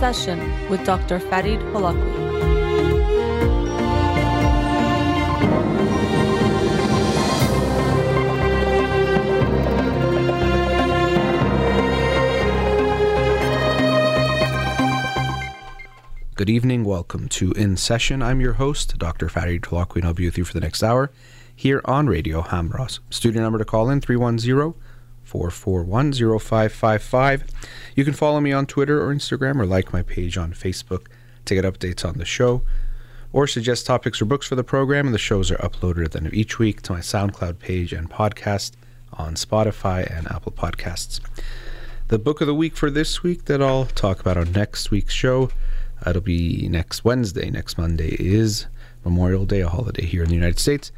Session with Dr. Farid Holakouee. Good evening. Welcome to In Session. I'm your host, Dr. Farid Holakouee, and I'll be with you for the next hour here on Radio Hamrah. Studio number to call in 310 441 0555. You can follow me on Twitter or Instagram or like my page on Facebook to get updates on the show or suggest topics or books for the program. And the shows are uploaded at the end of each week to my SoundCloud page and podcast on Spotify and Apple Podcasts. The book of the week for this week that I'll talk about on next week's show It'll be next Wednesday. Next Monday is Memorial Day, a holiday here in the United States.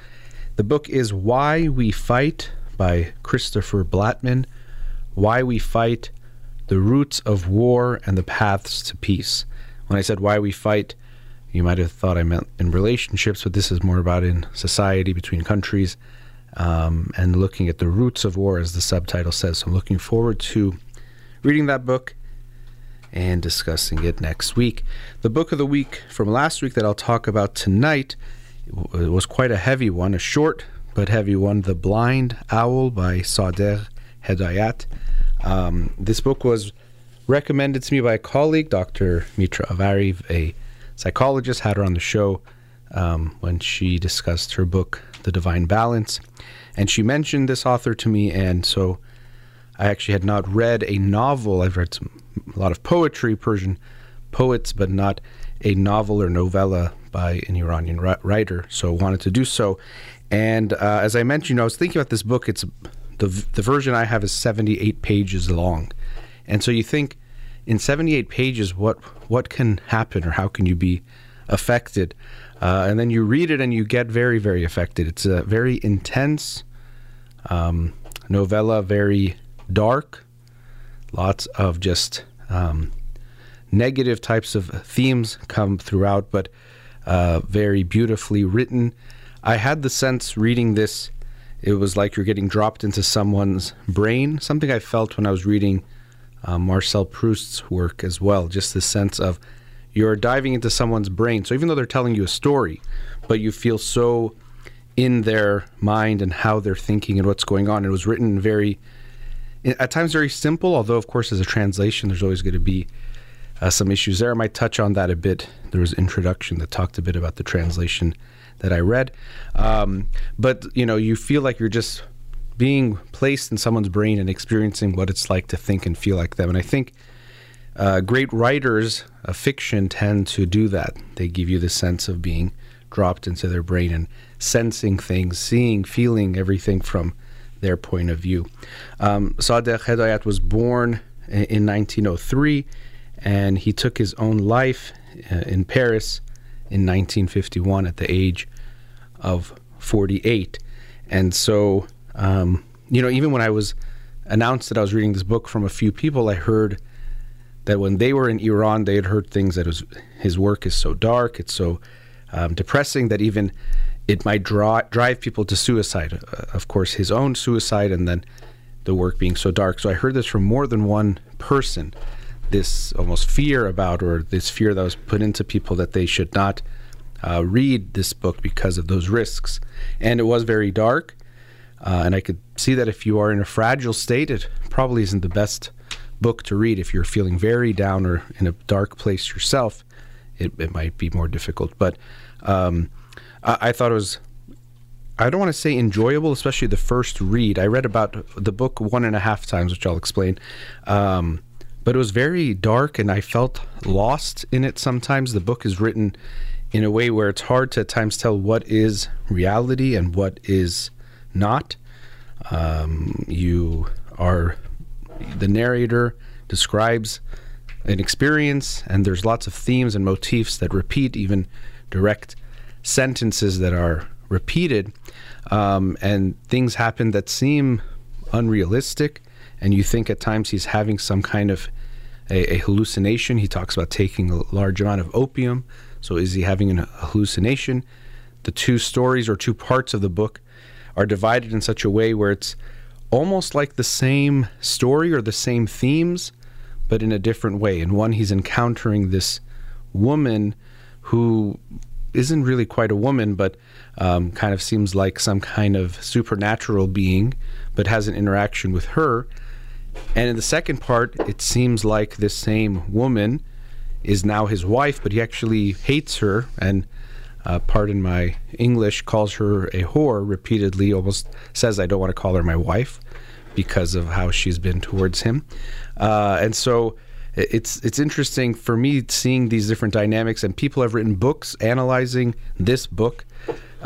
The book is Why We Fight by Christopher Blattman. Why We Fight The Roots of War and the Paths to Peace. When I said why we fight, you might have thought I meant in relationships, but this is more about in society between countries um, and looking at the roots of war, as the subtitle says. So I'm looking forward to reading that book and discussing it next week. The book of the week from last week that I'll talk about tonight was quite a heavy one, a short but have you one The Blind Owl by Sadegh Hedayat. Um, this book was recommended to me by a colleague, Dr. Mitra Avari, a psychologist, had her on the show um, when she discussed her book, The Divine Balance. And she mentioned this author to me, and so I actually had not read a novel. I've read some a lot of poetry, Persian poets, but not a novel or novella by an Iranian writer. So wanted to do so. And uh, as I mentioned, I was thinking about this book. It's the the version I have is 78 pages long, and so you think in 78 pages, what what can happen or how can you be affected? Uh, and then you read it and you get very very affected. It's a very intense um, novella, very dark, lots of just um, negative types of themes come throughout, but uh, very beautifully written. I had the sense reading this, it was like you're getting dropped into someone's brain. Something I felt when I was reading uh, Marcel Proust's work as well. Just the sense of you're diving into someone's brain. So even though they're telling you a story, but you feel so in their mind and how they're thinking and what's going on. It was written very at times very simple, although, of course, as a translation, there's always going to be uh, some issues there. I might touch on that a bit. There was introduction that talked a bit about the translation that I read. Um, but, you know, you feel like you're just being placed in someone's brain and experiencing what it's like to think and feel like them. And I think uh, great writers of fiction tend to do that. They give you the sense of being dropped into their brain and sensing things, seeing, feeling everything from their point of view. Um, Sadegh Hedayat was born in 1903 and he took his own life uh, in Paris in 1951 at the age of 48. And so, um, you know, even when I was announced that I was reading this book from a few people, I heard that when they were in Iran, they had heard things that was, his work is so dark, it's so um, depressing that even it might draw, drive people to suicide. Uh, of course, his own suicide, and then the work being so dark. So I heard this from more than one person. This almost fear about, or this fear that was put into people that they should not uh, read this book because of those risks. And it was very dark. Uh, and I could see that if you are in a fragile state, it probably isn't the best book to read. If you're feeling very down or in a dark place yourself, it, it might be more difficult. But um, I, I thought it was I don't want to say enjoyable, especially the first read. I read about the book one and a half times, which I'll explain. Um, but it was very dark, and I felt lost in it sometimes. The book is written in a way where it's hard to at times tell what is reality and what is not. Um, you are the narrator describes an experience, and there's lots of themes and motifs that repeat, even direct sentences that are repeated, um, and things happen that seem unrealistic, and you think at times he's having some kind of a, a, hallucination. He talks about taking a large amount of opium. So is he having a hallucination? The two stories or two parts of the book are divided in such a way where it's almost like the same story or the same themes, but in a different way. In one, he's encountering this woman who isn't really quite a woman, but um, kind of seems like some kind of supernatural being, but has an interaction with her. And in the second part, it seems like this same woman is now his wife, but he actually hates her and, uh, pardon my English, calls her a whore repeatedly, almost says, I don't want to call her my wife because of how she's been towards him. Uh, and so it's it's interesting for me seeing these different dynamics, and people have written books analyzing this book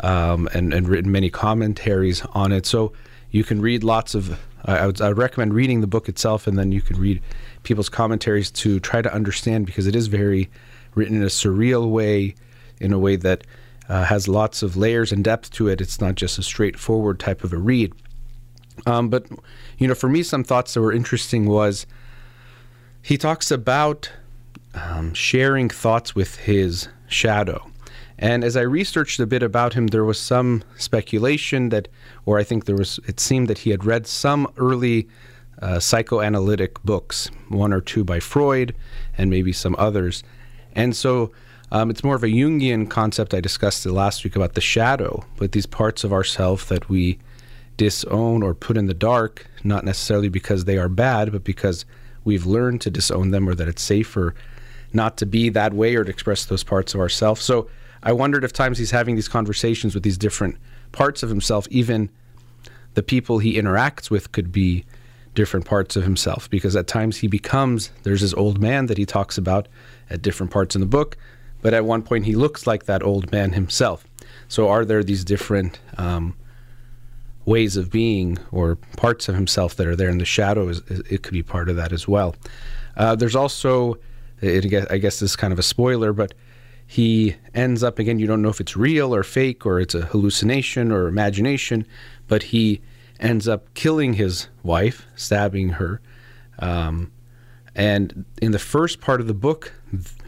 um, and, and written many commentaries on it. So you can read lots of. I would, I would recommend reading the book itself, and then you can read people's commentaries to try to understand because it is very written in a surreal way, in a way that uh, has lots of layers and depth to it. It's not just a straightforward type of a read. Um, but you know, for me, some thoughts that were interesting was he talks about um, sharing thoughts with his shadow. And as I researched a bit about him, there was some speculation that, or I think there was, it seemed that he had read some early uh, psychoanalytic books, one or two by Freud, and maybe some others. And so um, it's more of a Jungian concept I discussed the last week about the shadow, but these parts of ourself that we disown or put in the dark, not necessarily because they are bad, but because we've learned to disown them or that it's safer not to be that way or to express those parts of ourselves. So I wondered if times he's having these conversations with these different parts of himself, even the people he interacts with could be different parts of himself. Because at times he becomes there's this old man that he talks about at different parts in the book but at one point he looks like that old man himself. So are there these different um, ways of being or parts of himself that are there in the shadow? It could be part of that as well. Uh, there's also it, i guess this is kind of a spoiler but he ends up again you don't know if it's real or fake or it's a hallucination or imagination but he ends up killing his wife stabbing her um, and in the first part of the book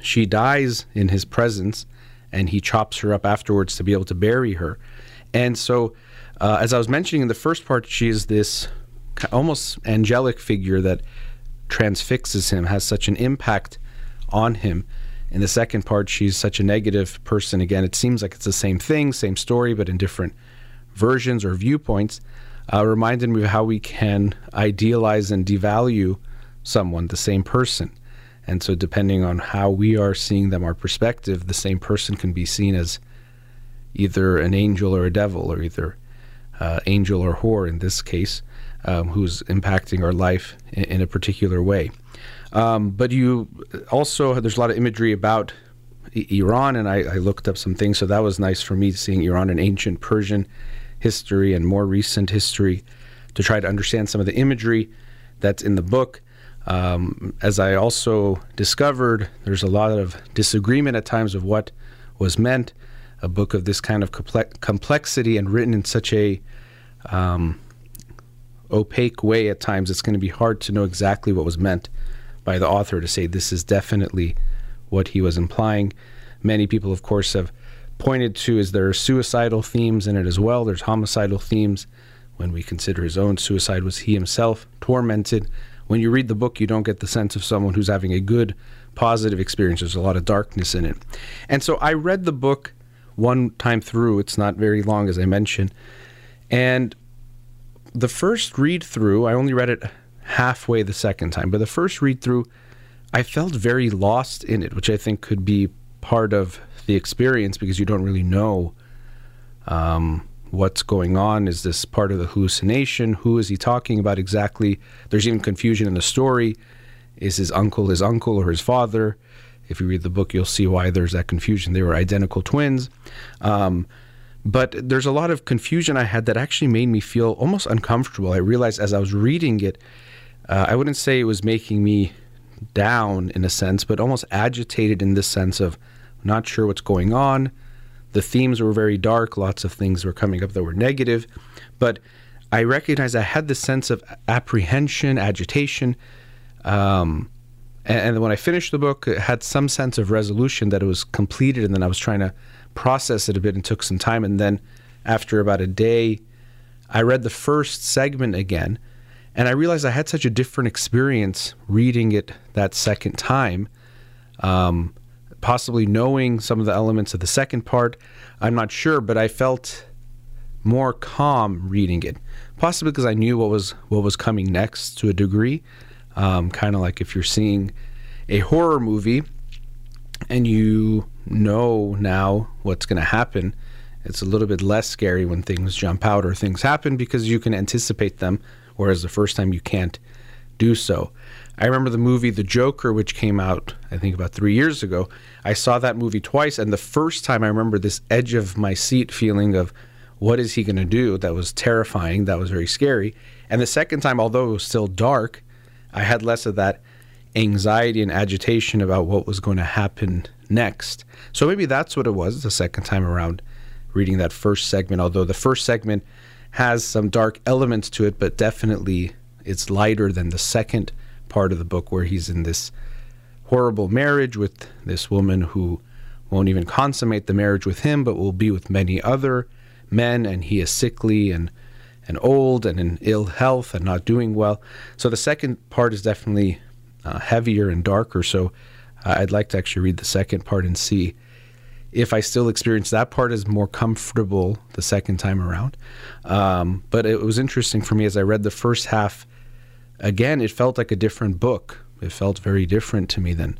she dies in his presence and he chops her up afterwards to be able to bury her and so uh, as I was mentioning in the first part, she is this almost angelic figure that transfixes him, has such an impact on him. In the second part, she's such a negative person. Again, it seems like it's the same thing, same story, but in different versions or viewpoints. Uh, reminded me of how we can idealize and devalue someone, the same person. And so, depending on how we are seeing them, our perspective, the same person can be seen as either an angel or a devil, or either uh, angel or whore in this case, um, who's impacting our life in, in a particular way. Um, but you also, there's a lot of imagery about Iran, and I, I, looked up some things, so that was nice for me seeing Iran in ancient Persian history and more recent history to try to understand some of the imagery that's in the book. Um, as I also discovered, there's a lot of disagreement at times of what was meant a book of this kind of complexity and written in such a um, opaque way at times, it's going to be hard to know exactly what was meant by the author to say this is definitely what he was implying. Many people, of course, have pointed to is there are suicidal themes in it as well. There's homicidal themes. When we consider his own suicide, was he himself tormented? When you read the book, you don't get the sense of someone who's having a good, positive experience. There's a lot of darkness in it. And so I read the book one time through. It's not very long, as I mentioned. And the first read through, I only read it halfway the second time, but the first read through, I felt very lost in it, which I think could be part of the experience because you don't really know um, what's going on. Is this part of the hallucination? Who is he talking about exactly? There's even confusion in the story. Is his uncle his uncle or his father? If you read the book, you'll see why there's that confusion. They were identical twins. Um, but there's a lot of confusion I had that actually made me feel almost uncomfortable. I realized as I was reading it, uh, I wouldn't say it was making me down in a sense, but almost agitated in the sense of not sure what's going on. The themes were very dark. Lots of things were coming up that were negative. But I recognized I had this sense of apprehension, agitation. Um, and, and when I finished the book, it had some sense of resolution that it was completed, and then I was trying to process it a bit and took some time. And then after about a day, I read the first segment again, And I realized I had such a different experience reading it that second time. Um, possibly knowing some of the elements of the second part, I'm not sure, but I felt more calm reading it. Possibly because I knew what was what was coming next to a degree. Um, kind of like if you're seeing a horror movie and you know now what's going to happen, it's a little bit less scary when things jump out or things happen because you can anticipate them, whereas the first time you can't do so. I remember the movie The Joker, which came out, I think, about three years ago. I saw that movie twice, and the first time I remember this edge of my seat feeling of, what is he going to do? That was terrifying. That was very scary. And the second time, although it was still dark, I had less of that anxiety and agitation about what was going to happen next. So maybe that's what it was the second time around reading that first segment, although the first segment has some dark elements to it, but definitely it's lighter than the second part of the book where he's in this horrible marriage with this woman who won't even consummate the marriage with him, but will be with many other men, and he is sickly and and old and in ill health and not doing well. So the second part is definitely uh, heavier and darker. So uh, I'd like to actually read the second part and see if I still experience that part as more comfortable the second time around. Um, but it was interesting for me as I read the first half. Again, it felt like a different book. It felt very different to me than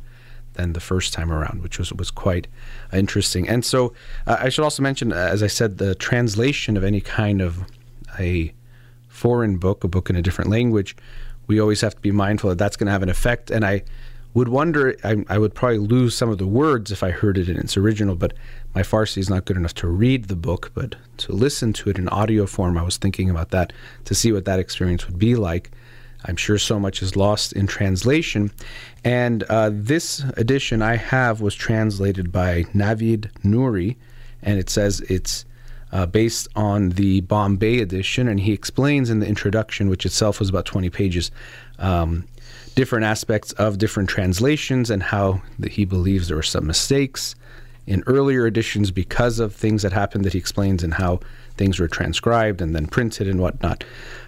than the first time around, which was was quite interesting. And so uh, I should also mention, uh, as I said, the translation of any kind of a foreign book, a book in a different language, we always have to be mindful that that's going to have an effect. And I would wonder, I, I, would probably lose some of the words if I heard it in its original, but my Farsi is not good enough to read the book, but to listen to it in audio form, I was thinking about that to see what that experience would be like. I'm sure so much is lost in translation. And uh, this edition I have was translated by Naveed Noori, and it says it's uh, based on the Bombay edition. And he explains in the introduction, which itself was about 20 pages, um, different aspects of different translations and how he believes there were some mistakes in earlier editions because of things that happened that he explains and how things were transcribed and then printed and whatnot.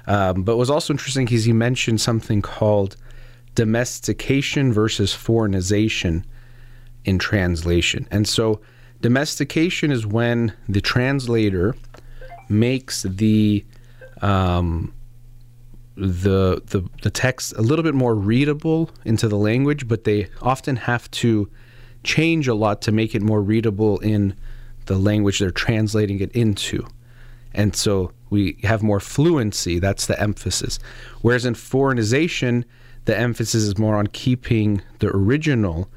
Um, but was also interesting is he mentioned something called domestication versus foreignization in translation. And so domestication is when the translator makes the um, the, the the text a little bit more readable into the language, but they often have to change a lot to make it more readable in the language they're translating it into. And so we have more fluency, that's the emphasis. Whereas in foreignization, the emphasis is more on keeping the original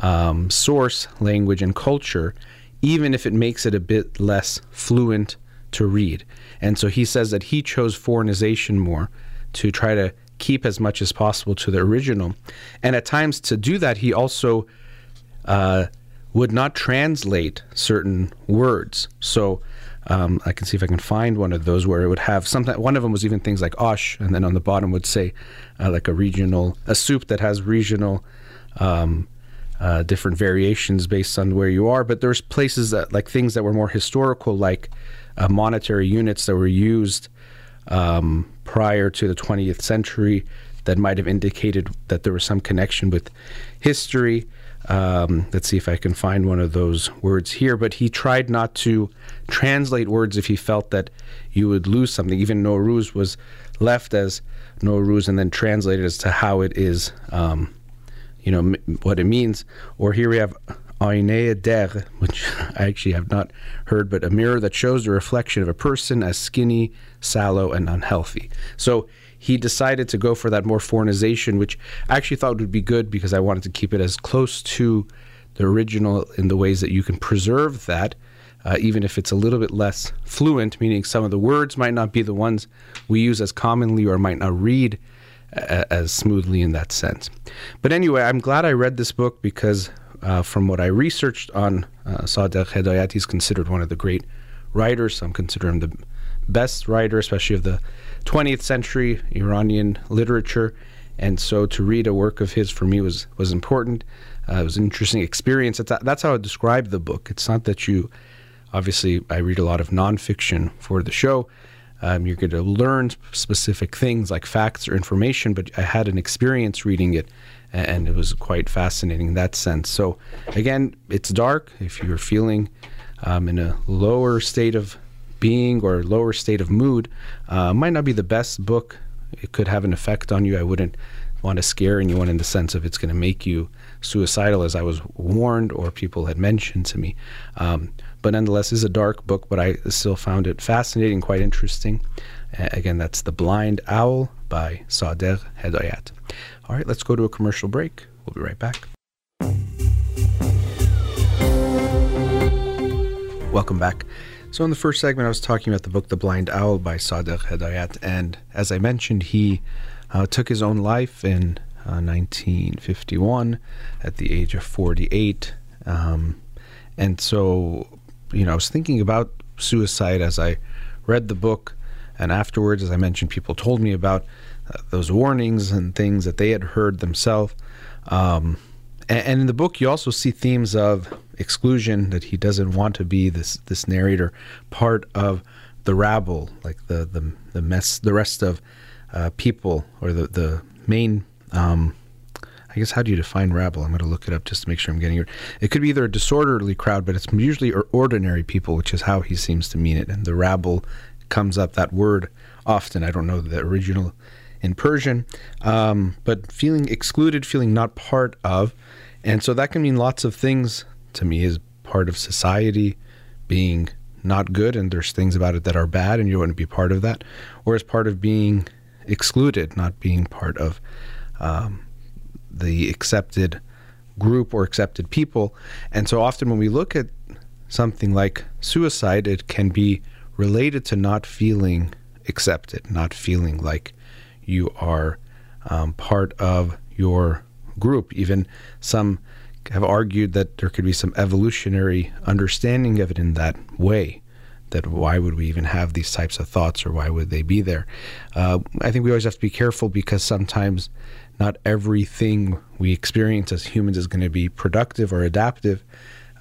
um, source language and culture, even if it makes it a bit less fluent to read. And so he says that he chose foreignization more to try to keep as much as possible to the original. And at times to do that, he also uh, would not translate certain words. So um, I can see if I can find one of those where it would have something. One of them was even things like osh, and then on the bottom would say uh, like a regional, a soup that has regional um, uh, different variations based on where you are. But there's places that like things that were more historical, like uh, monetary units that were used um, prior to the 20th century that might have indicated that there was some connection with history. Um, let's see if I can find one of those words here. But he tried not to translate words if he felt that you would lose something. Even Nowruz was left as Nowruz and then translated as to how it is, um, you know, m- what it means. Or here we have Ainea Der, which I actually have not heard, but a mirror that shows the reflection of a person as skinny, sallow, and unhealthy. So he decided to go for that more foreignization, which I actually thought would be good because I wanted to keep it as close to the original in the ways that you can preserve that, uh, even if it's a little bit less fluent, meaning some of the words might not be the ones we use as commonly or might not read uh, as smoothly in that sense. But anyway, I'm glad I read this book because uh, from what I researched on uh, Sadegh Hedayati, he's considered one of the great writers. Some consider him the best writer, especially of the 20th century Iranian literature. And so to read a work of his for me was was important. Uh, it was an interesting experience. That's, that's how I describe the book. It's not that you, obviously, I read a lot of nonfiction for the show, Um, you're going to learn specific things like facts or information, but I had an experience reading it and it was quite fascinating in that sense. So, again, it's dark. If you're feeling um, in a lower state of being or lower state of mood, uh, might not be the best book. It could have an effect on you. I wouldn't want to scare anyone in the sense of it's going to make you suicidal, as I was warned or people had mentioned to me. Um, but nonetheless, is a dark book, but I still found it fascinating, quite interesting. Uh, again, that's The Blind Owl by Sadegh Hedayat. All right, let's go to a commercial break. We'll be right back. Welcome back. So, in the first segment, I was talking about the book The Blind Owl by Sadegh Hedayat. And as I mentioned, he uh, took his own life in uh, 1951 at the age of 48. Um, and so, you know, I was thinking about suicide as I read the book. And afterwards, as I mentioned, people told me about those warnings and things that they had heard themselves. Um, and, and, in the book, you also see themes of exclusion that he doesn't want to be this this narrator part of the rabble, like the the the mess, the rest of uh, people or the the main. Um, I guess how do you define rabble? I'm going to look it up just to make sure I'm getting it. It could be either a disorderly crowd, but it's usually ordinary people, which is how he seems to mean it. And the rabble comes up that word often. I don't know the original in Persian, um, but feeling excluded, feeling not part of, and so that can mean lots of things to me. as part of society being not good, and there's things about it that are bad, and you to be part of that, or as part of being excluded, not being part of um, the accepted group or accepted people. And so often when we look at something like suicide, it can be related to not feeling accepted, not feeling like you are um, part of your group. Even some have argued that there could be some evolutionary understanding of it in that way that why would we even have these types of thoughts or why would they be there? Uh, I think we always have to be careful because sometimes not everything we experience as humans is going to be productive or adaptive.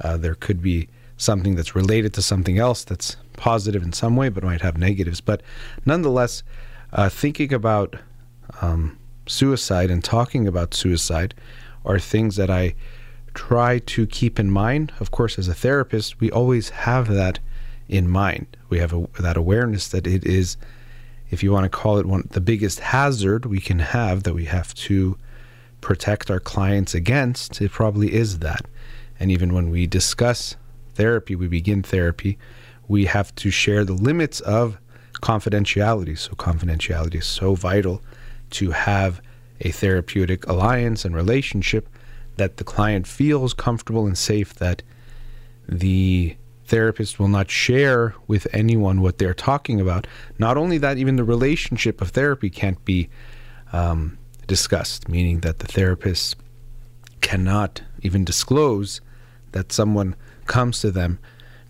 Uh, there could be something that's related to something else that's positive in some way, but might have negatives. But nonetheless, uh, thinking about um, suicide and talking about suicide are things that I try to keep in mind. Of course, as a therapist, we always have that in mind. We have a, that awareness that it is, if you want to call it one, the biggest hazard we can have that we have to protect our clients against. It probably is that. And even when we discuss therapy, we begin therapy, we have to share the limits of confidentiality. So, confidentiality is so vital to have a therapeutic alliance and relationship that the client feels comfortable and safe that the therapist will not share with anyone what they're talking about. Not only that, even the relationship of therapy can't be um, discussed, meaning that the therapist cannot even disclose that someone comes to them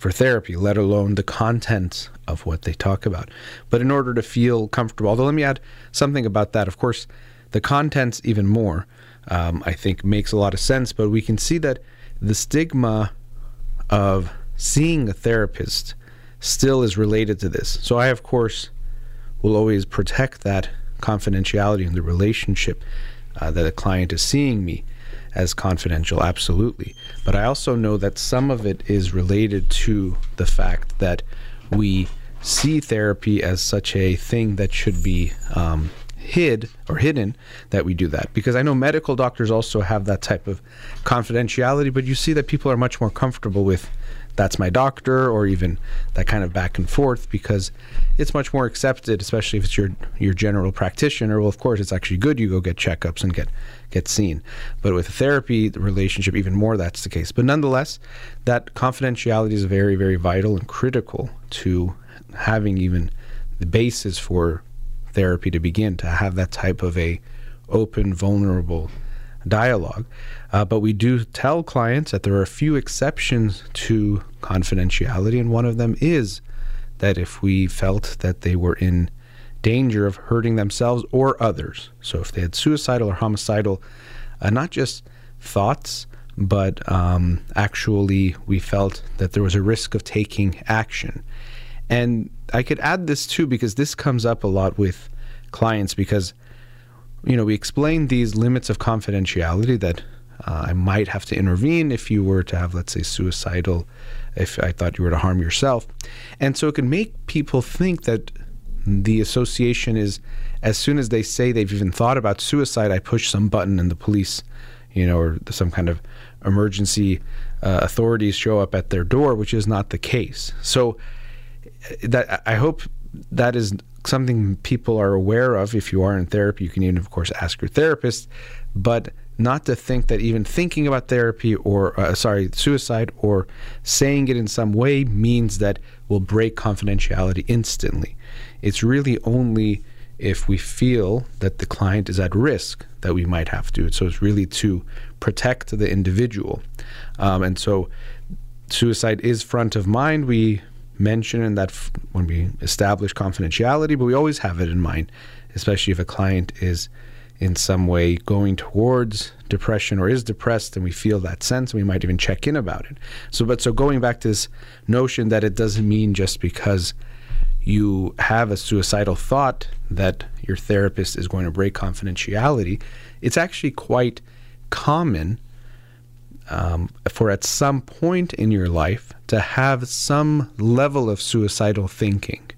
for therapy, let alone the content of what they talk about. But in order to feel comfortable, although let me add something about that, of course, the contents even more, um, I think makes a lot of sense, but we can see that the stigma of seeing a therapist still is related to this. So I, of course, will always protect that confidentiality in the relationship uh, that a client is seeing me as confidential, absolutely. But I also know that some of it is related to the fact that we see therapy as such a thing that should be um, hid or hidden that we do that because I know medical doctors also have that type of confidentiality, but you see that people are much more comfortable with that's my doctor or even that kind of back and forth because it's much more accepted especially if it's your your general practitioner well of course it's actually good you go get checkups and get get seen. But with therapy the relationship even more that's the case. But nonetheless that confidentiality is very very vital and critical to having even the basis for therapy to begin to have that type of a open vulnerable dialogue. Uh, but we do tell clients that there are a few exceptions to confidentiality, and one of them is that if we felt that they were in danger of hurting themselves or others, so if they had suicidal or homicidal, uh, not just thoughts, but um, actually we felt that there was a risk of taking action. And I could add this too because this comes up a lot with clients because you know we explain these limits of confidentiality that uh, I might have to intervene if you were to have, let's say, suicidal, if I thought you were to harm yourself. And so it can make people think that the association is as soon as they say they've even thought about suicide, I push some button and the police, you know, or some kind of emergency uh, authorities show up at their door, which is not the case. So that I hope that is something people are aware of. If you are in therapy, you can even, of course, ask your therapist, but not to think that even thinking about therapy or, uh, sorry, suicide or saying it in some way means that will break confidentiality instantly. It's really only if we feel that the client is at risk that we might have to. So it's really to protect the individual. Um, and so suicide is front of mind. We mention in that f- when we establish confidentiality, but we always have it in mind, especially if a client is in some way going towards depression or is depressed and we feel that sense we might even check in about it so but so going back to this notion that it doesn't mean just because you have a suicidal thought that your therapist is going to break confidentiality it's actually quite common um, for at some point in your life to have some level of suicidal thinking.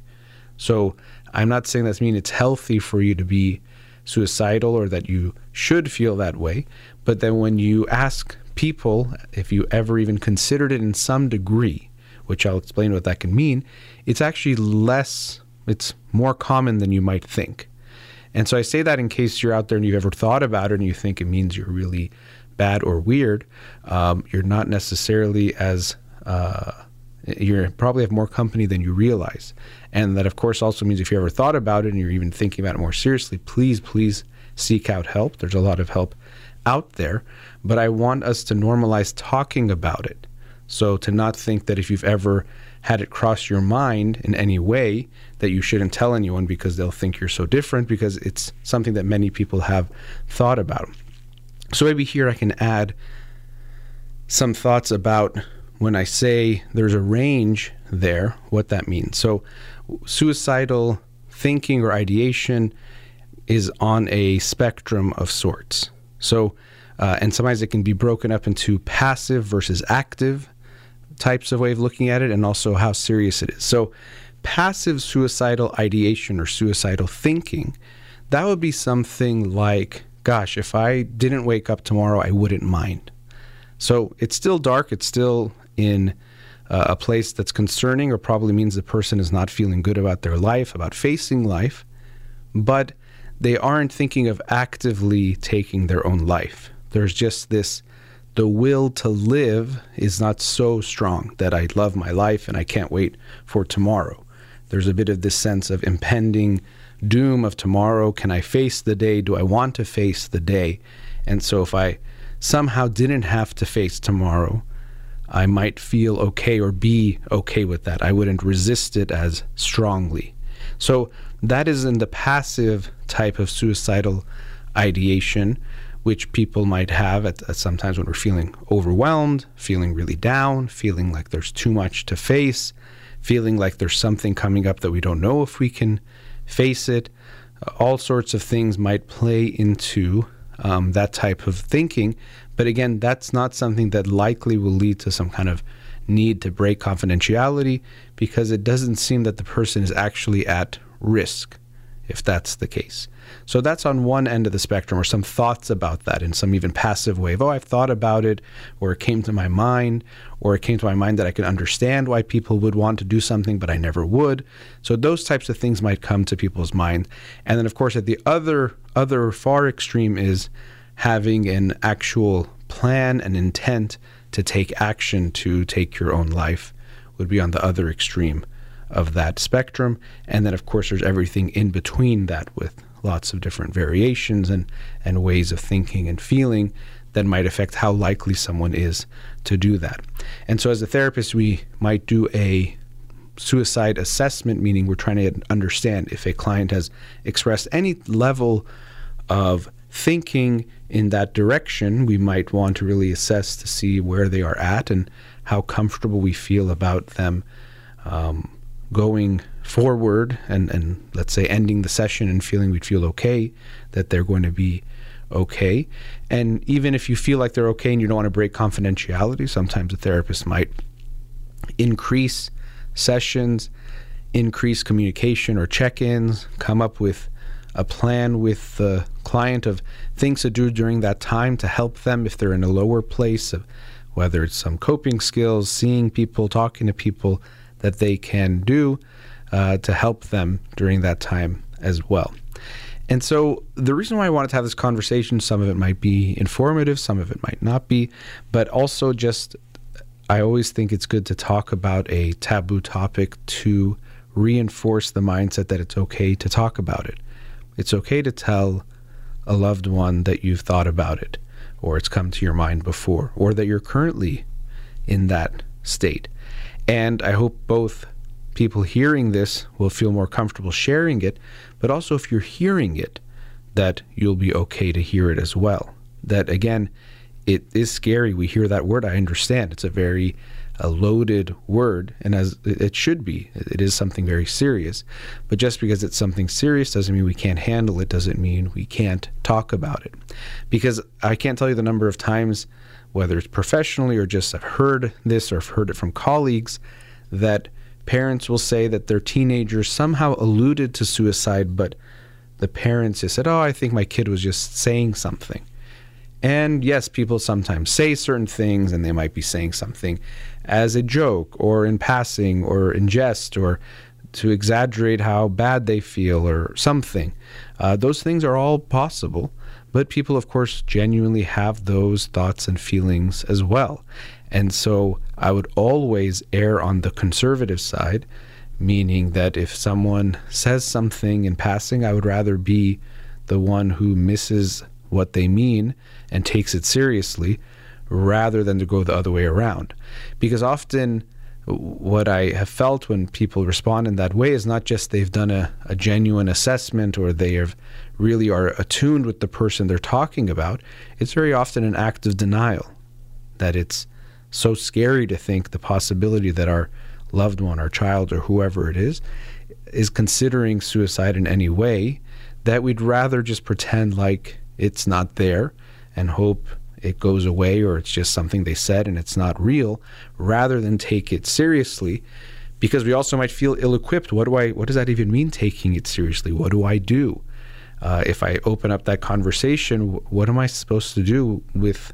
So I'm not saying that means it's healthy for you to be suicidal or that you should feel that way, but then when you ask people if you ever even considered it in some degree, which I'll explain what that can mean, it's actually less, it's more common than you might think. And so I say that in case you're out there and you've ever thought about it and you think it means you're really bad or weird, um, you're not necessarily as uh, you probably have more company than you realize. And that, of course, also means if you ever thought about it and you're even thinking about it more seriously, please, please seek out help. There's a lot of help out there. But I want us to normalize talking about it. So to not think that if you've ever had it cross your mind in any way that you shouldn't tell anyone because they'll think you're so different because it's something that many people have thought about. So maybe here I can add some thoughts about when I say there's a range there, what that means. So, suicidal thinking or ideation is on a spectrum of sorts. So, uh, and sometimes it can be broken up into passive versus active types of way of looking at it, and also how serious it is. So, passive suicidal ideation or suicidal thinking, that would be something like gosh, if I didn't wake up tomorrow, I wouldn't mind. So it's still dark. It's still in uh, a place that's concerning, or probably means the person is not feeling good about their life, about facing life, but they aren't thinking of actively taking their own life. There's just this the will to live is not so strong that I love my life and I can't wait for tomorrow. There's a bit of this sense of impending doom of tomorrow. Can I face the day? Do I want to face the day? And so if I somehow didn't have to face tomorrow, I might feel okay or be okay with that. I wouldn't resist it as strongly. So that is in the passive type of suicidal ideation, which people might have at, at sometimes when we're feeling overwhelmed, feeling really down, feeling like there's too much to face, feeling like there's something coming up that we don't know if we can face it. Uh, all sorts of things might play into um, that type of thinking. But again, that's not something that likely will lead to some kind of need to break confidentiality because it doesn't seem that the person is actually at risk if that's the case. So that's on one end of the spectrum, or some thoughts about that in some even passive way. Of, oh, I've thought about it, or it came to my mind, or it came to my mind that I could understand why people would want to do something, but I never would. So those types of things might come to people's mind. And then, of course, at the other other far extreme is having an actual plan and intent to take action to take your own life would be on the other extreme of that spectrum. And then, of course, there's everything in between that with lots of different variations and, and ways of thinking and feeling that might affect how likely someone is to do that. And so, as a therapist, we might do a suicide assessment, meaning we're trying to understand if a client has expressed any level of thinking in that direction. We might want to really assess to see where they are at and how comfortable we feel about them um, going forward and, and let's say ending the session and feeling we'd feel okay that they're going to be okay. And even if you feel like they're okay and you don't want to break confidentiality, sometimes a therapist might increase sessions, increase communication or check ins, come up with a plan with the client of things to do during that time to help them if they're in a lower place of whether it's some coping skills, seeing people, talking to people that they can do uh, to help them during that time as well. And so, the reason why I wanted to have this conversation, some of it might be informative, some of it might not be, but also just I always think it's good to talk about a taboo topic to reinforce the mindset that it's okay to talk about it. It's okay to tell a loved one that you've thought about it, or it's come to your mind before, or that you're currently in that state. And I hope both people hearing this will feel more comfortable sharing it, but also if you're hearing it, that you'll be okay to hear it as well. That again, it is scary. We hear that word. I understand. It's a very a loaded word, and as it should be, it is something very serious. But just because it's something serious doesn't mean we can't handle it. Doesn't mean we can't talk about it. Because I can't tell you the number of times, whether it's professionally or just I've heard this or I've heard it from colleagues, that parents will say that their teenagers somehow alluded to suicide, but the parents just said, "Oh, I think my kid was just saying something." And yes, people sometimes say certain things and they might be saying something as a joke or in passing or in jest or to exaggerate how bad they feel or something. Uh, those things are all possible, but people, of course, genuinely have those thoughts and feelings as well. And so I would always err on the conservative side, meaning that if someone says something in passing, I would rather be the one who misses what they mean and takes it seriously rather than to go the other way around. Because often, what I have felt when people respond in that way is not just they've done a, a genuine assessment or they have really are attuned with the person they're talking about. It's very often an act of denial that it's so scary to think the possibility that our loved one, our child, or whoever it is, is considering suicide in any way that we'd rather just pretend like it's not there and hope it goes away or it's just something they said and it's not real rather than take it seriously. Because we also might feel ill-equipped. What do i what does that even mean taking it seriously? What do i do? Uh, if i open up that conversation what am i supposed to do with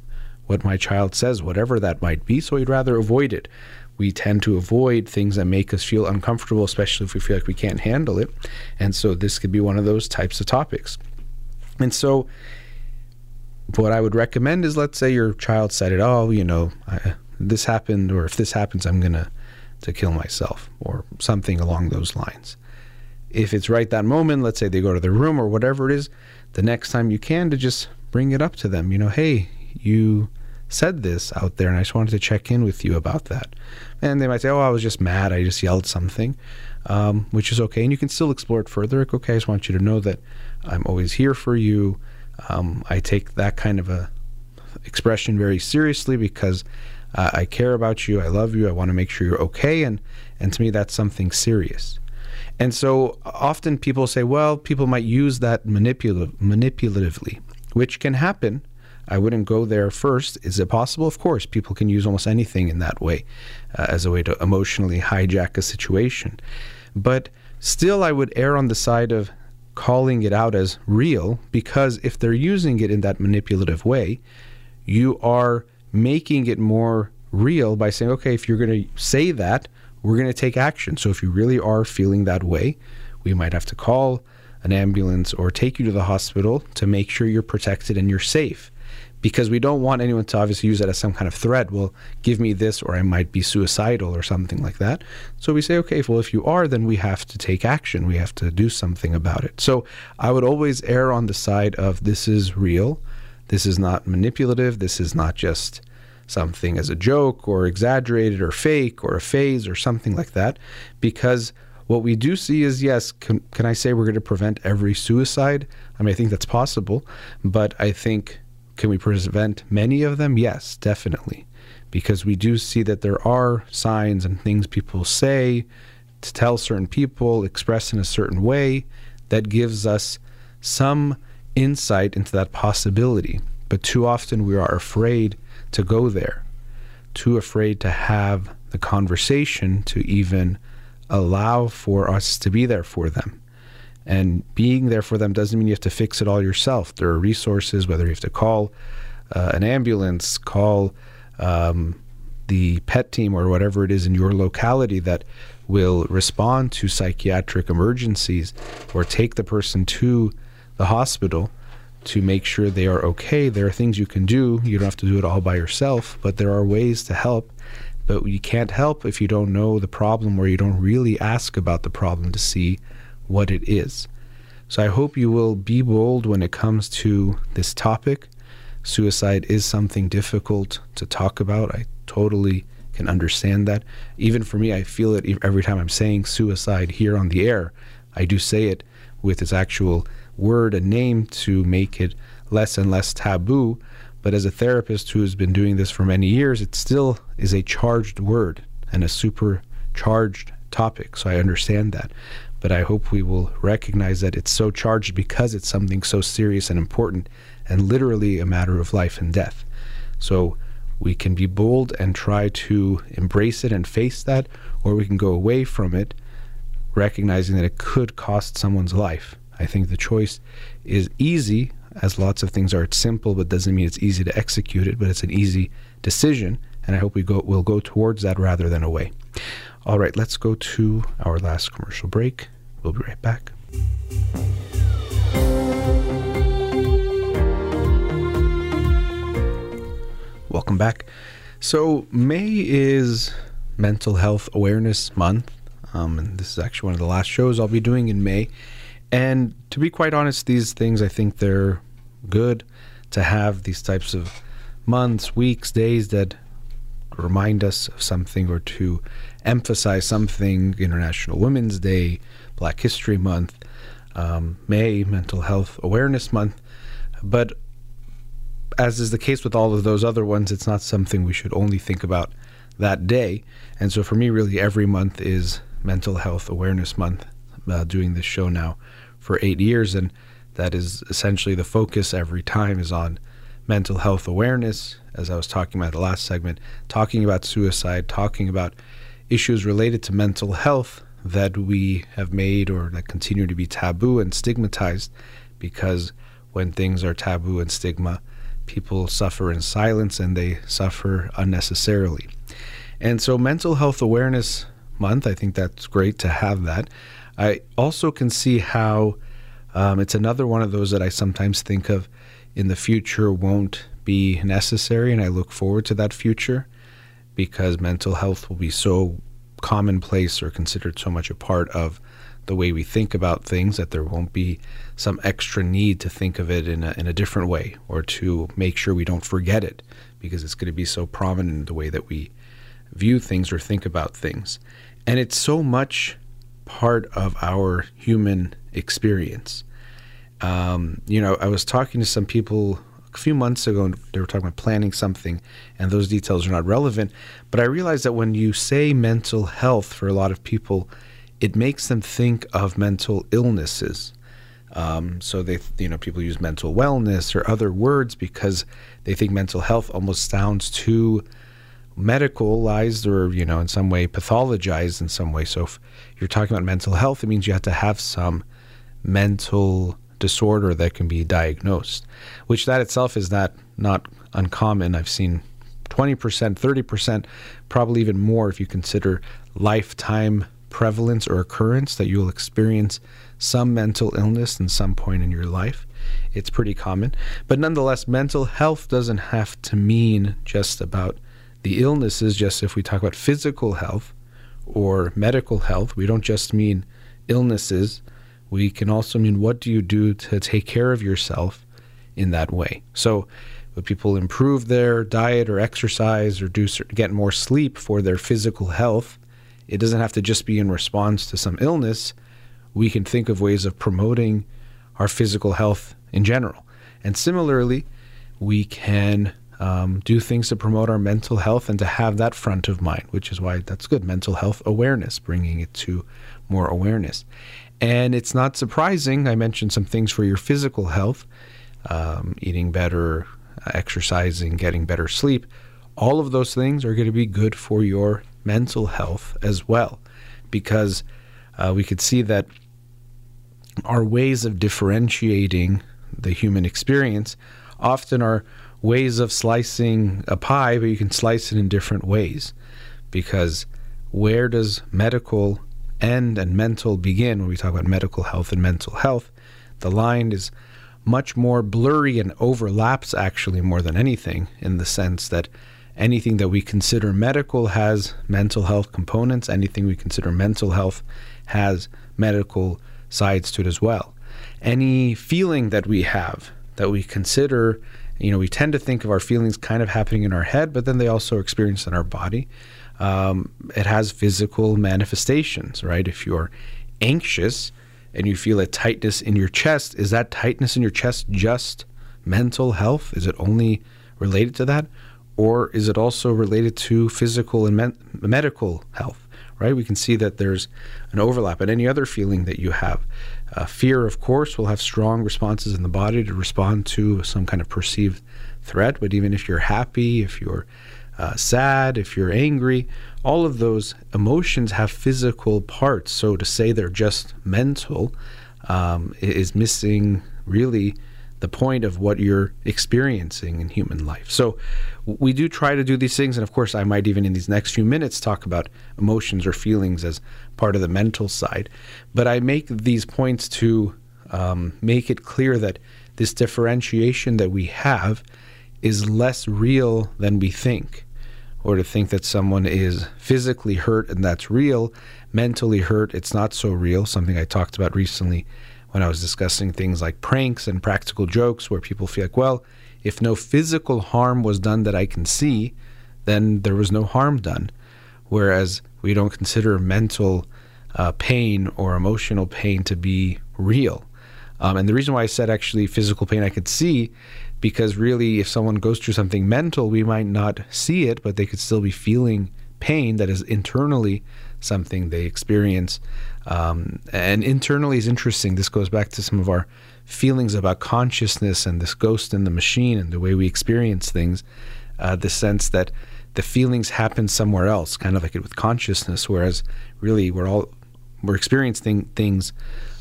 what my child says whatever that might be so we'd rather avoid it we tend to avoid things that make us feel uncomfortable especially if we feel like we can't handle it and so this could be one of those types of topics and so what I would recommend is let's say your child said it, oh, you know, I, this happened, or if this happens, I'm going to to kill myself, or something along those lines. If it's right that moment, let's say they go to their room or whatever it is, the next time you can to just bring it up to them. You know, hey, you said this out there, and I just wanted to check in with you about that. And they might say, oh, I was just mad. I just yelled something, um, which is okay. And you can still explore it further. Like, okay, I just want you to know that I'm always here for you. Um, I take that kind of a expression very seriously because uh, I care about you, I love you, I want to make sure you're okay, and and to me that's something serious. And so often people say, well, people might use that manipulative, manipulatively, which can happen. I wouldn't go there first. Is it possible? Of course, people can use almost anything in that way uh, as a way to emotionally hijack a situation. But still, I would err on the side of calling it out as real because if they're using it in that manipulative way, you are making it more real by saying, okay, if you're going to say that, we're going to take action. So if you really are feeling that way, we might have to call an ambulance or take you to the hospital to make sure you're protected and you're safe because we don't want anyone to obviously use that as some kind of threat. Well, give me this, or I might be suicidal, or something like that. So we say, okay, well, if you are, then we have to take action. We have to do something about it. So I would always err on the side of this is real. This is not manipulative. This is not just something as a joke or exaggerated or fake or a phase or something like that. Because what we do see is yes, can, can I say we're going to prevent every suicide? I mean, I think that's possible, but I think can we prevent many of them? Yes, definitely. Because we do see that there are signs and things people say to tell certain people, express in a certain way that gives us some insight into that possibility. But too often we are afraid to go there, too afraid to have the conversation to even allow for us to be there for them. And being there for them doesn't mean you have to fix it all yourself. There are resources, whether you have to call uh, an ambulance, call um, the PET team, or whatever it is in your locality that will respond to psychiatric emergencies or take the person to the hospital to make sure they are okay. There are things you can do. You don't have to do it all by yourself, but there are ways to help. But you can't help if you don't know the problem or you don't really ask about the problem to see what it is. So I hope you will be bold when it comes to this topic. Suicide is something difficult to talk about. I totally can understand that. Even for me, I feel it every time I'm saying suicide here on the air. I do say it with its actual word and name to make it less and less taboo. But as a therapist who has been doing this for many years, it still is a charged word and a super charged topic. So I understand that. But I hope we will recognize that it's so charged because it's something so serious and important and literally a matter of life and death. So we can be bold and try to embrace it and face that, or we can go away from it, recognizing that it could cost someone's life. I think the choice is easy, as lots of things are. It's simple, but doesn't mean it's easy to execute it, but it's an easy decision. And I hope we go will go towards that rather than away. All right, let's go to our last commercial break. We'll be right back. Welcome back. So, May is Mental Health Awareness Month, um, and this is actually one of the last shows I'll be doing in May. And to be quite honest, these things I think they're good to have these types of months, weeks, days that remind us of something or to emphasize something. International Women's Day, Black History Month, um, May, Mental Health Awareness Month. But as is the case with all of those other ones, it's not something we should only think about that day. And so for me, really, every month is Mental Health Awareness Month. Uh, doing this show now for eight years, and that is essentially the focus every time is on mental health awareness. As I was talking about the last segment, talking about suicide, talking about issues related to mental health that we have made or that continue to be taboo and stigmatized because when things are taboo and stigma, people suffer in silence and they suffer unnecessarily. And so, Mental Health Awareness Month, I think that's great to have that. I also can see how um, it's another one of those that I sometimes think of in the future won't be necessary, and I look forward to that future because mental health will be so commonplace or considered so much a part of the way we think about things that there won't be some extra need to think of it in a, in a different way or to make sure we don't forget it because it's going to be so prominent in the way that we view things or think about things. And it's so much part of our human experience. Um, you know, I was talking to some people a few months ago, they were talking about planning something, and those details are not relevant. But I realized that when you say mental health for a lot of people, it makes them think of mental illnesses. Um, so they, you know, people use mental wellness or other words because they think mental health almost sounds too medicalized or you know in some way pathologized in some way. So if you're talking about mental health, it means you have to have some mental disorder that can be diagnosed, which that itself is not not uncommon. I've seen 20%, 30%, probably even more if you consider lifetime prevalence or occurrence that you'll experience some mental illness in some point in your life. It's pretty common. But nonetheless, mental health doesn't have to mean just about the illnesses, just if we talk about physical health or medical health, we don't just mean illnesses. We can also mean what do you do to take care of yourself in that way. So, would people improve their diet or exercise or do get more sleep for their physical health? It doesn't have to just be in response to some illness. We can think of ways of promoting our physical health in general. And similarly, we can um, do things to promote our mental health and to have that front of mind, which is why that's good. Mental health awareness, bringing it to more awareness. And it's not surprising, I mentioned some things for your physical health um, eating better, exercising, getting better sleep. All of those things are going to be good for your mental health as well, because uh, we could see that our ways of differentiating the human experience often are ways of slicing a pie, but you can slice it in different ways. Because where does medical end and mental begin when we talk about medical health and mental health? The line is much more blurry and overlaps actually more than anything in the sense that anything that we consider medical has mental health components, anything we consider mental health has medical sides to it as well. Any feeling that we have that we consider, you know, we tend to think of our feelings kind of happening in our head, but then they also experience in our body. Um, it has physical manifestations, right? If you're anxious and you feel a tightness in your chest, is that tightness in your chest just mental health? Is it only related to that? Or is it also related to physical and men- medical health? Right? We can see that there's an overlap. And any other feeling that you have, uh, fear, of course, will have strong responses in the body to respond to some kind of perceived threat. But even if you're happy, if you're uh, sad, if you're angry, all of those emotions have physical parts. So to say they're just mental um, is missing really the point of what you're experiencing in human life. So we do try to do these things. And of course, I might even in these next few minutes talk about emotions or feelings as part of the mental side. But I make these points to um, make it clear that this differentiation that we have is less real than we think or to think that someone is physically hurt and that's real, mentally hurt, it's not so real. Something I talked about recently when I was discussing things like pranks and practical jokes, where people feel like, well, if no physical harm was done that I can see, then there was no harm done. Whereas we don't consider mental uh, pain or emotional pain to be real. Um, and the reason why I said actually physical pain I could see because really, if someone goes through something mental, we might not see it, but they could still be feeling pain that is internally something they experience. Um, and internally is interesting. This goes back to some of our feelings about consciousness and this ghost in the machine and the way we experience things. Uh, the sense that the feelings happen somewhere else, kind of like it with consciousness, whereas really we're all we're experiencing things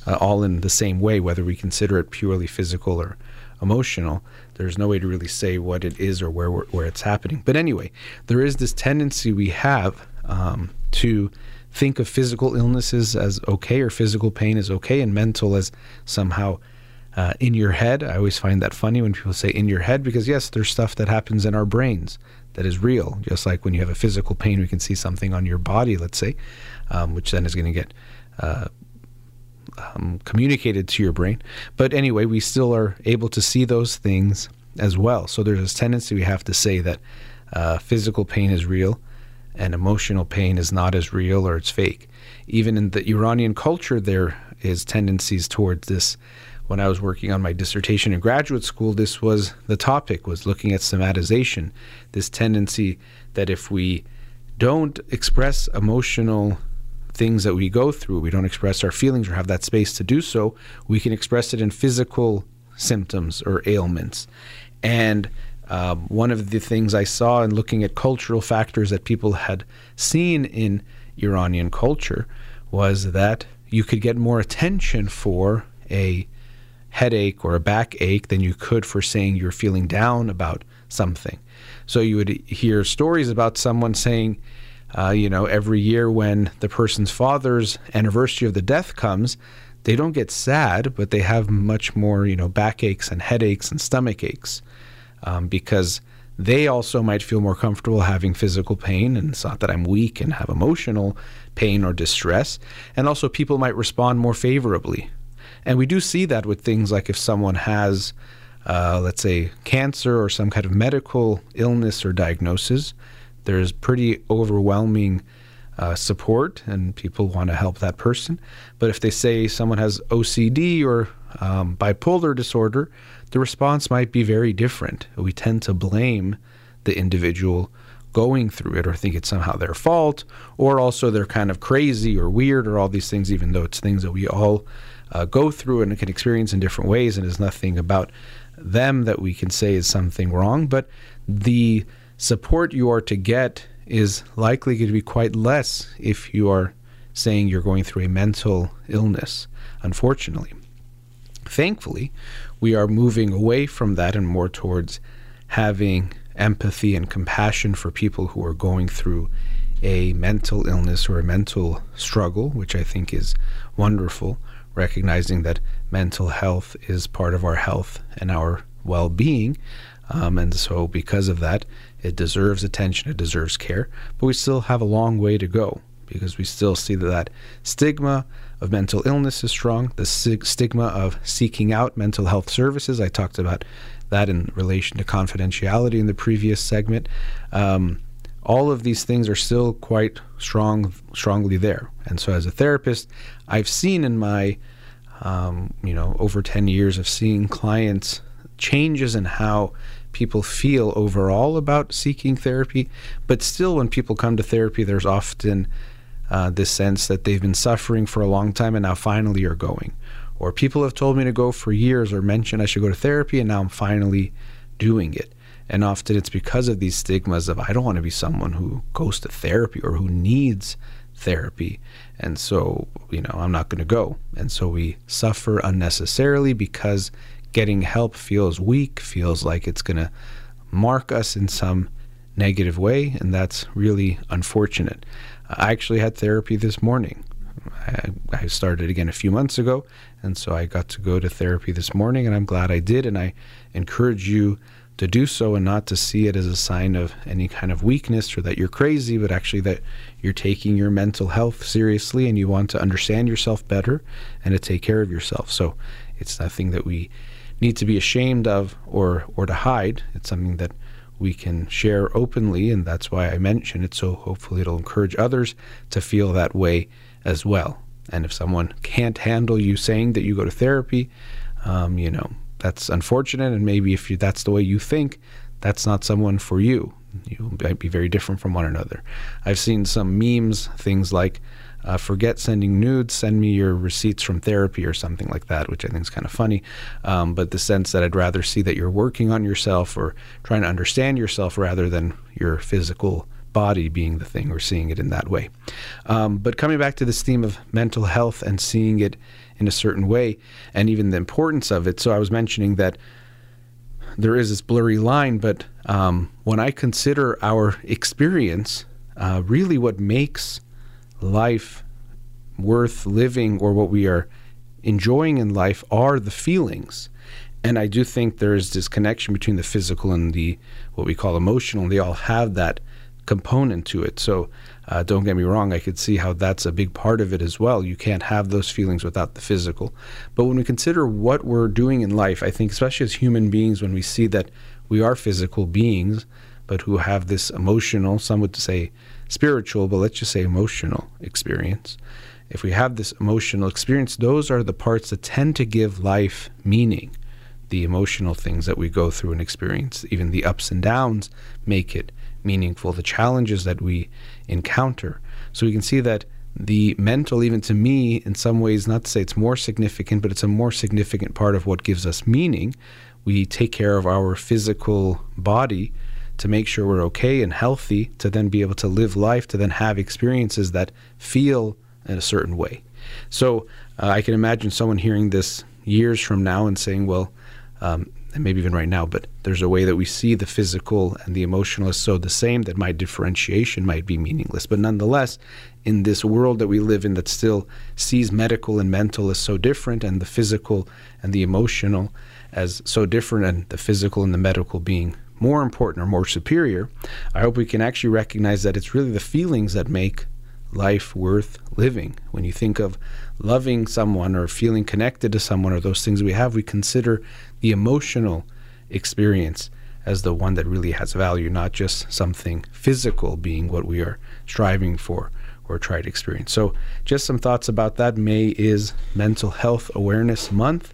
uh, all in the same way, whether we consider it purely physical or emotional. There's no way to really say what it is or where where it's happening. But anyway, there is this tendency we have um, to think of physical illnesses as okay or physical pain as okay and mental as somehow uh, in your head. I always find that funny when people say in your head because yes, there's stuff that happens in our brains that is real. Just like when you have a physical pain, we can see something on your body, let's say, um, which then is going to get uh, um, communicated to your brain. But anyway, we still are able to see those things as well. So there's this tendency we have to say that uh, physical pain is real and emotional pain is not as real or it's fake. Even in the Iranian culture, there is tendencies towards this. When I was working on my dissertation in graduate school, this was the topic was looking at somatization. This tendency that if we don't express emotional things that we go through, we don't express our feelings or have that space to do so, we can express it in physical symptoms or ailments. And um, one of the things I saw in looking at cultural factors that people had seen in Iranian culture was that you could get more attention for a headache or a backache than you could for saying you're feeling down about something. So you would hear stories about someone saying, uh, you know, every year when the person's father's anniversary of the death comes, they don't get sad, but they have much more, you know, backaches and headaches and stomach aches um, because they also might feel more comfortable having physical pain. And it's not that I'm weak and have emotional pain or distress. And also, people might respond more favorably. And we do see that with things like if someone has, uh, let's say, cancer or some kind of medical illness or diagnosis, there's pretty overwhelming uh, support and people want to help that person. But if they say someone has OCD or um, bipolar disorder, the response might be very different. We tend to blame the individual going through it or think it's somehow their fault or also they're kind of crazy or weird or all these things even though it's things that we all uh, go through and can experience in different ways and there's nothing about them that we can say is something wrong but the support you are to get is likely going to be quite less if you are saying you're going through a mental illness unfortunately thankfully we are moving away from that and more towards having empathy and compassion for people who are going through a mental illness or a mental struggle, which I think is wonderful, recognizing that mental health is part of our health and our well being. Um, and so, because of that, it deserves attention, it deserves care, but we still have a long way to go because we still see that, that stigma of mental illness is strong, the stigma of seeking out mental health services. I talked about that in relation to confidentiality in the previous segment. Um, all of these things are still quite strong, strongly there. And so, as a therapist, I've seen in my, um, you know, over 10 years of seeing clients changes in how people feel overall about seeking therapy. But still, when people come to therapy, there's often uh, this sense that they've been suffering for a long time and now finally are going. Or people have told me to go for years or mentioned I should go to therapy and now I'm finally doing it. And often it's because of these stigmas of I don't want to be someone who goes to therapy or who needs therapy. And so, you know, I'm not going to go. And so we suffer unnecessarily because getting help feels weak, feels like it's going to mark us in some negative way. And that's really unfortunate. I actually had therapy this morning. I, started again a few months ago, and so I got to go to therapy this morning, and I'm glad I did. And I encourage you to do so and not to see it as a sign of any kind of weakness or that you're crazy, but actually that you're taking your mental health seriously and you want to understand yourself better and to take care of yourself. So it's nothing that we need to be ashamed of or or to hide. It's something that we can share openly, and that's why I mention it. So hopefully it'll encourage others to feel that way as well. And if someone can't handle you saying that you go to therapy, um, you know, that's unfortunate. And maybe if you, that's the way you think, that's not someone for you. You might be very different from one another. I've seen some memes, things like, uh, forget sending nudes, send me your receipts from therapy or something like that, which I think is kind of funny. Um, but the sense that I'd rather see that you're working on yourself or trying to understand yourself rather than your physical body being the thing or seeing it in that way. Um, but coming back to this theme of mental health and seeing it in a certain way and even the importance of it. So I was mentioning that there is this blurry line, but um, when I consider our experience, uh, really what makes life worth living or what we are enjoying in life are the feelings. And I do think there is this connection between the physical and the what we call emotional. They all have that component to it. So uh, don't get me wrong, I could see how that's a big part of it as well. You can't have those feelings without the physical. But when we consider what we're doing in life, I think, especially as human beings, when we see that we are physical beings, but who have this emotional, some would say spiritual, but let's just say emotional experience. If we have this emotional experience, those are the parts that tend to give life meaning. The emotional things that we go through and experience, even the ups and downs, make it meaningful, the challenges that we encounter. So we can see that the mental, even to me, in some ways, not to say it's more significant, but it's a more significant part of what gives us meaning. We take care of our physical body to make sure we're okay and healthy, to then be able to live life, to then have experiences that feel in a certain way. So uh, I can imagine someone hearing this years from now and saying, well, um, and maybe even right now, but there's a way that we see the physical and the emotional is so the same that my differentiation might be meaningless. But nonetheless, in this world that we live in that still sees medical and mental as so different and the physical and the emotional as so different and the physical and the medical being more important or more superior, I hope we can actually recognize that it's really the feelings that make life worth living. When you think of loving someone or feeling connected to someone or those things we have, we consider the emotional experience as the one that really has value, not just something physical being what we are striving for or try to experience. So, just some thoughts about that. May is Mental Health Awareness Month.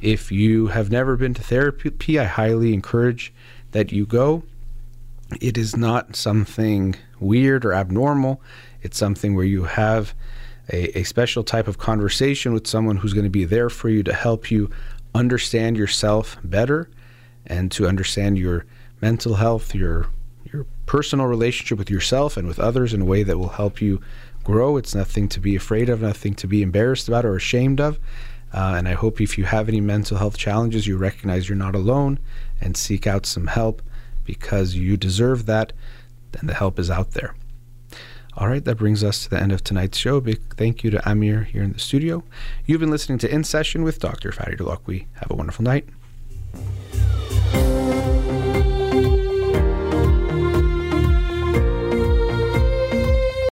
If you have never been to therapy, I highly encourage that you go. it is not something weird or abnormal. It's something where you have a, a special type of conversation with someone who's going to be there for you to help you understand yourself better and to understand your mental health, your your personal relationship with yourself and with others in a way that will help you grow. It's nothing to be afraid of, nothing to be embarrassed about or ashamed of. Uh, and I hope if you have any mental health challenges, you recognize you're not alone and seek out some help because you deserve that, and the help is out there. All right, that brings us to the end of tonight's show. Big thank you to Amir here in the studio. You've been listening to In Session with Dr. Fadi Holakouee. Have a wonderful night.